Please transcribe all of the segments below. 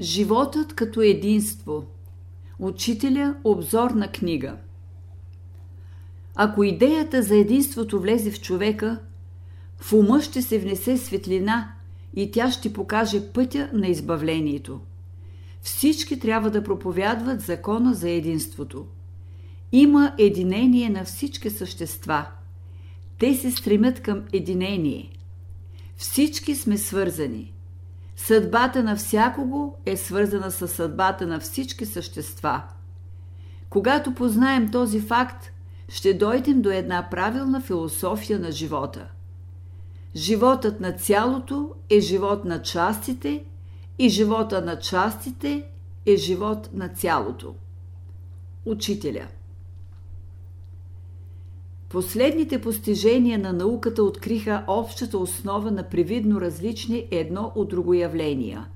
Животът като единство. Учителя обзорна книга. Ако идеята за единството влезе в човека, в ума ще се внесе светлина и тя ще покаже пътя на избавлението. Всички трябва да проповядват закона за единството. Има единение на всички същества. Те се стремят към единение. Всички сме свързани – Съдбата на всякого е свързана с съдбата на всички същества. Когато познаем този факт, ще дойдем до една правилна философия на живота. Животът на цялото е живот на частите и живота на частите е живот на цялото. Учителя – Последните постижения на науката откриха общата основа на привидно различни едно от друго явления.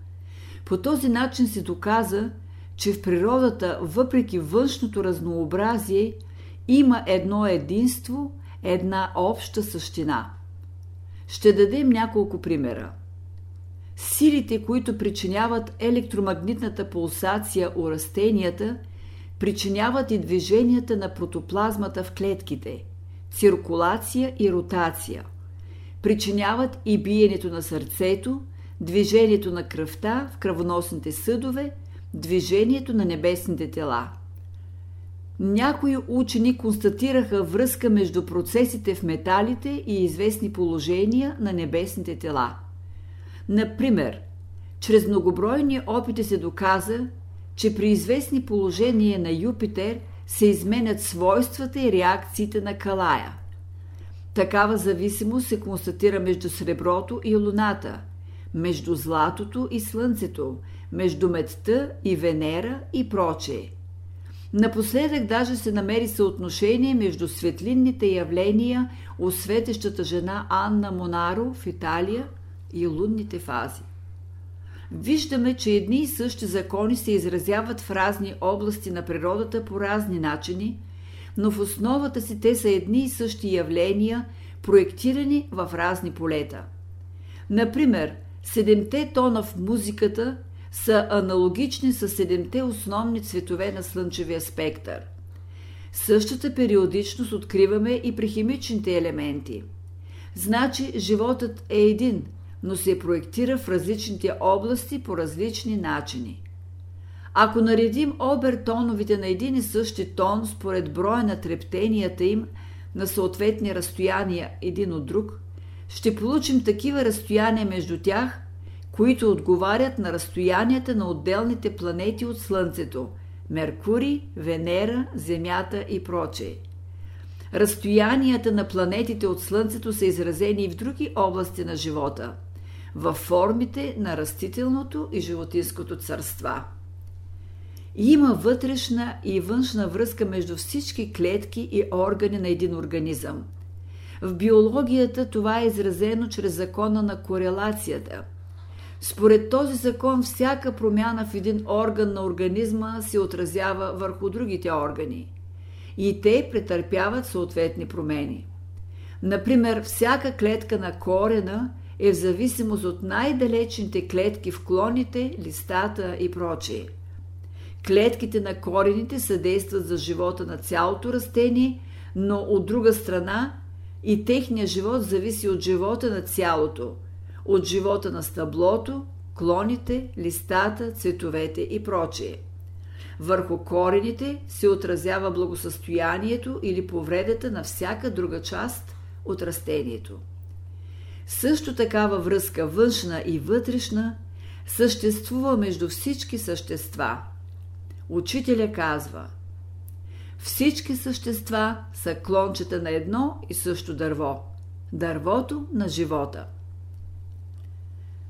По този начин се доказа, че в природата, въпреки външното разнообразие, има едно единство, една обща същина. Ще дадем няколко примера. Силите, които причиняват електромагнитната пулсация у растенията, причиняват и движенията на протоплазмата в клетките – циркулация и ротация. Причиняват и биенето на сърцето, движението на кръвта в кръвоносните съдове, движението на небесните тела. Някои учени констатираха връзка между процесите в металите и известни положения на небесните тела. Например, чрез многобройни опити се доказа, че при известни положения на Юпитер – се изменят свойствата и реакциите на калая. Такава зависимост се констатира между среброто и луната, между златото и слънцето, между медта и Венера и прочее. Напоследък даже се намери съотношение между светлинните явления у светещата жена Анна Монаро в Италия и лунните фази виждаме, че едни и същи закони се изразяват в разни области на природата по разни начини, но в основата си те са едни и същи явления, проектирани в разни полета. Например, седемте тона в музиката са аналогични с седемте основни цветове на слънчевия спектър. Същата периодичност откриваме и при химичните елементи. Значи животът е един – но се проектира в различните области по различни начини. Ако наредим обертоновите на един и същи тон според броя на трептенията им на съответни разстояния един от друг, ще получим такива разстояния между тях, които отговарят на разстоянията на отделните планети от Слънцето – Меркурий, Венера, Земята и прочее. Разстоянията на планетите от Слънцето са изразени и в други области на живота – във формите на растителното и животинското царства. Има вътрешна и външна връзка между всички клетки и органи на един организъм. В биологията това е изразено чрез закона на корелацията. Според този закон всяка промяна в един орган на организма се отразява върху другите органи. И те претърпяват съответни промени. Например, всяка клетка на корена – е в зависимост от най-далечните клетки в клоните, листата и прочее. Клетките на корените съдействат за живота на цялото растение, но от друга страна и техният живот зависи от живота на цялото, от живота на стъблото, клоните, листата, цветовете и прочее. Върху корените се отразява благосъстоянието или повредата на всяка друга част от растението. Също такава връзка външна и вътрешна съществува между всички същества. Учителя казва Всички същества са клончета на едно и също дърво – дървото на живота.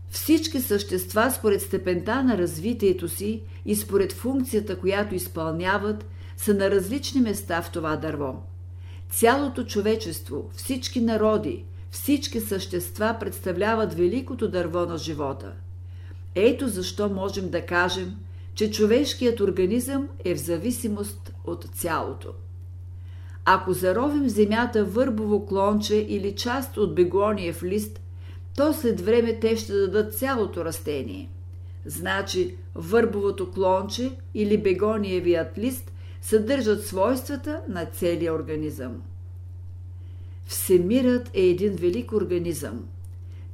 Всички същества според степента на развитието си и според функцията, която изпълняват, са на различни места в това дърво. Цялото човечество, всички народи, всички същества представляват великото дърво на живота. Ето защо можем да кажем, че човешкият организъм е в зависимост от цялото. Ако заровим в земята върбово клонче или част от бегониев лист, то след време те ще дадат цялото растение. Значи върбовото клонче или бегониевият лист съдържат свойствата на целия организъм. Всемирът е един велик организъм.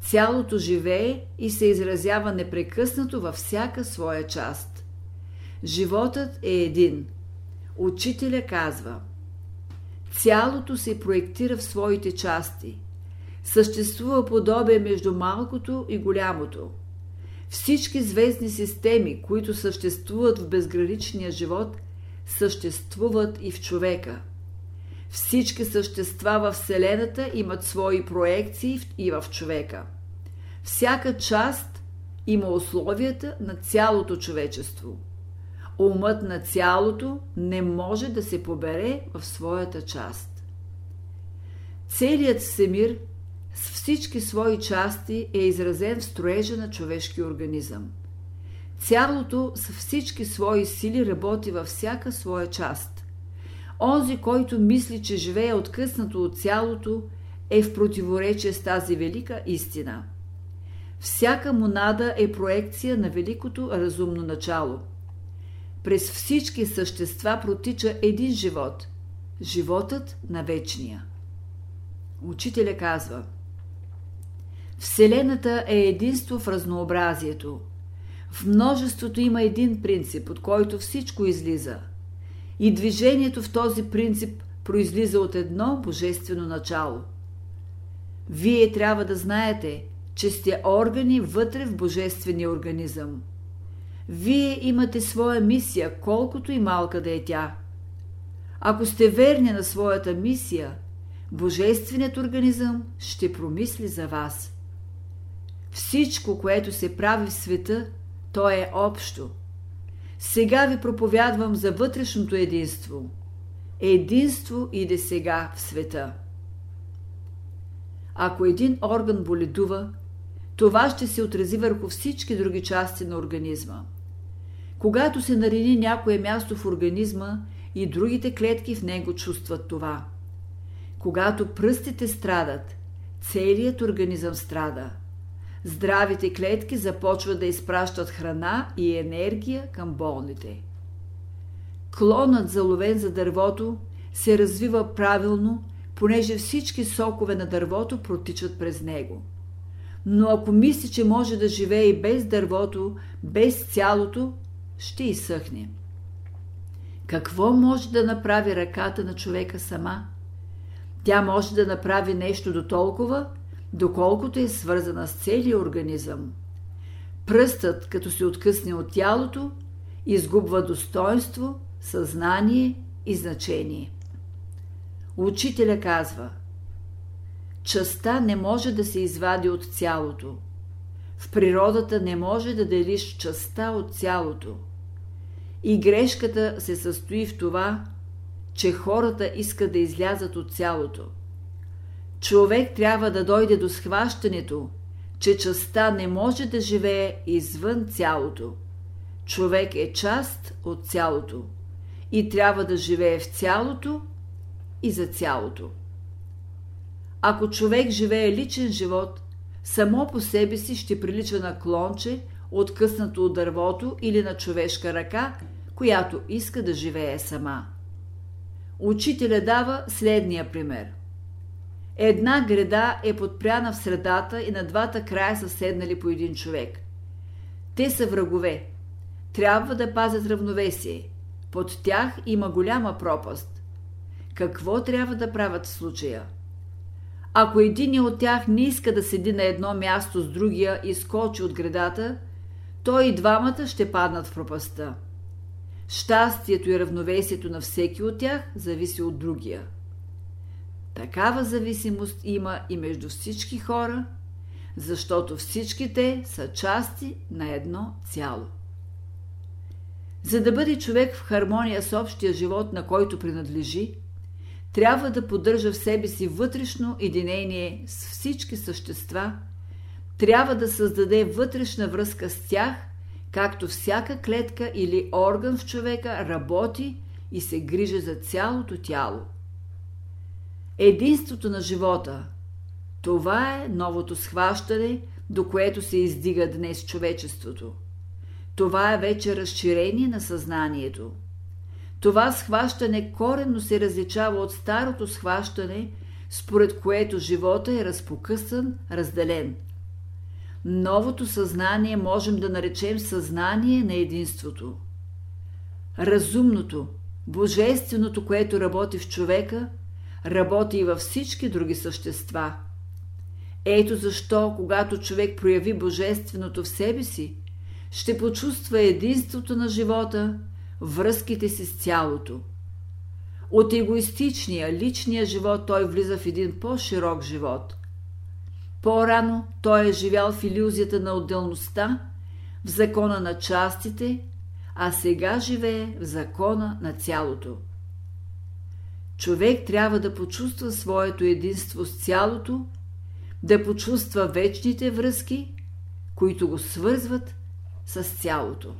Цялото живее и се изразява непрекъснато във всяка своя част. Животът е един. Учителя казва Цялото се проектира в своите части. Съществува подобие между малкото и голямото. Всички звездни системи, които съществуват в безграничния живот, съществуват и в човека. Всички същества в Вселената имат свои проекции и в човека. Всяка част има условията на цялото човечество. Умът на цялото не може да се побере в своята част. Целият всемир с всички свои части е изразен в строежа на човешки организъм. Цялото с всички свои сили работи във всяка своя част. Онзи, който мисли, че живее откъснато от цялото, е в противоречие с тази велика истина. Всяка монада е проекция на великото разумно начало. През всички същества протича един живот – животът на вечния. Учителя казва Вселената е единство в разнообразието. В множеството има един принцип, от който всичко излиза – и движението в този принцип произлиза от едно божествено начало. Вие трябва да знаете, че сте органи вътре в божествения организъм. Вие имате своя мисия, колкото и малка да е тя. Ако сте верни на своята мисия, Божественият организъм ще промисли за вас. Всичко, което се прави в света, то е общо – сега ви проповядвам за вътрешното единство. Единство иде сега в света. Ако един орган боледува, това ще се отрази върху всички други части на организма. Когато се нарени някое място в организма, и другите клетки в него чувстват това. Когато пръстите страдат, целият организъм страда – здравите клетки започват да изпращат храна и енергия към болните. Клонът, заловен за дървото, се развива правилно, понеже всички сокове на дървото протичат през него. Но ако мисли, че може да живее и без дървото, без цялото, ще изсъхне. Какво може да направи ръката на човека сама? Тя може да направи нещо до толкова, доколкото е свързана с целия организъм. Пръстът, като се откъсне от тялото, изгубва достоинство, съзнание и значение. Учителя казва Частта не може да се извади от цялото. В природата не може да делиш частта от цялото. И грешката се състои в това, че хората искат да излязат от цялото – човек трябва да дойде до схващането, че частта не може да живее извън цялото. Човек е част от цялото и трябва да живее в цялото и за цялото. Ако човек живее личен живот, само по себе си ще прилича на клонче, откъснато от дървото или на човешка ръка, която иска да живее сама. Учителя дава следния пример – Една града е подпряна в средата и на двата края са седнали по един човек. Те са врагове. Трябва да пазят равновесие. Под тях има голяма пропаст. Какво трябва да правят в случая? Ако един от тях не иска да седи на едно място с другия и скочи от градата, то и двамата ще паднат в пропаста. Щастието и равновесието на всеки от тях зависи от другия. Такава зависимост има и между всички хора, защото всички те са части на едно цяло. За да бъде човек в хармония с общия живот, на който принадлежи, трябва да поддържа в себе си вътрешно единение с всички същества, трябва да създаде вътрешна връзка с тях, както всяка клетка или орган в човека работи и се грижи за цялото тяло – единството на живота. Това е новото схващане, до което се издига днес човечеството. Това е вече разширение на съзнанието. Това схващане коренно се различава от старото схващане, според което живота е разпокъсан, разделен. Новото съзнание можем да наречем съзнание на единството. Разумното, божественото, което работи в човека, работи и във всички други същества. Ето защо, когато човек прояви божественото в себе си, ще почувства единството на живота, връзките си с цялото. От егоистичния, личния живот той влиза в един по-широк живот. По-рано той е живял в иллюзията на отделността, в закона на частите, а сега живее в закона на цялото. Човек трябва да почувства своето единство с цялото, да почувства вечните връзки, които го свързват с цялото.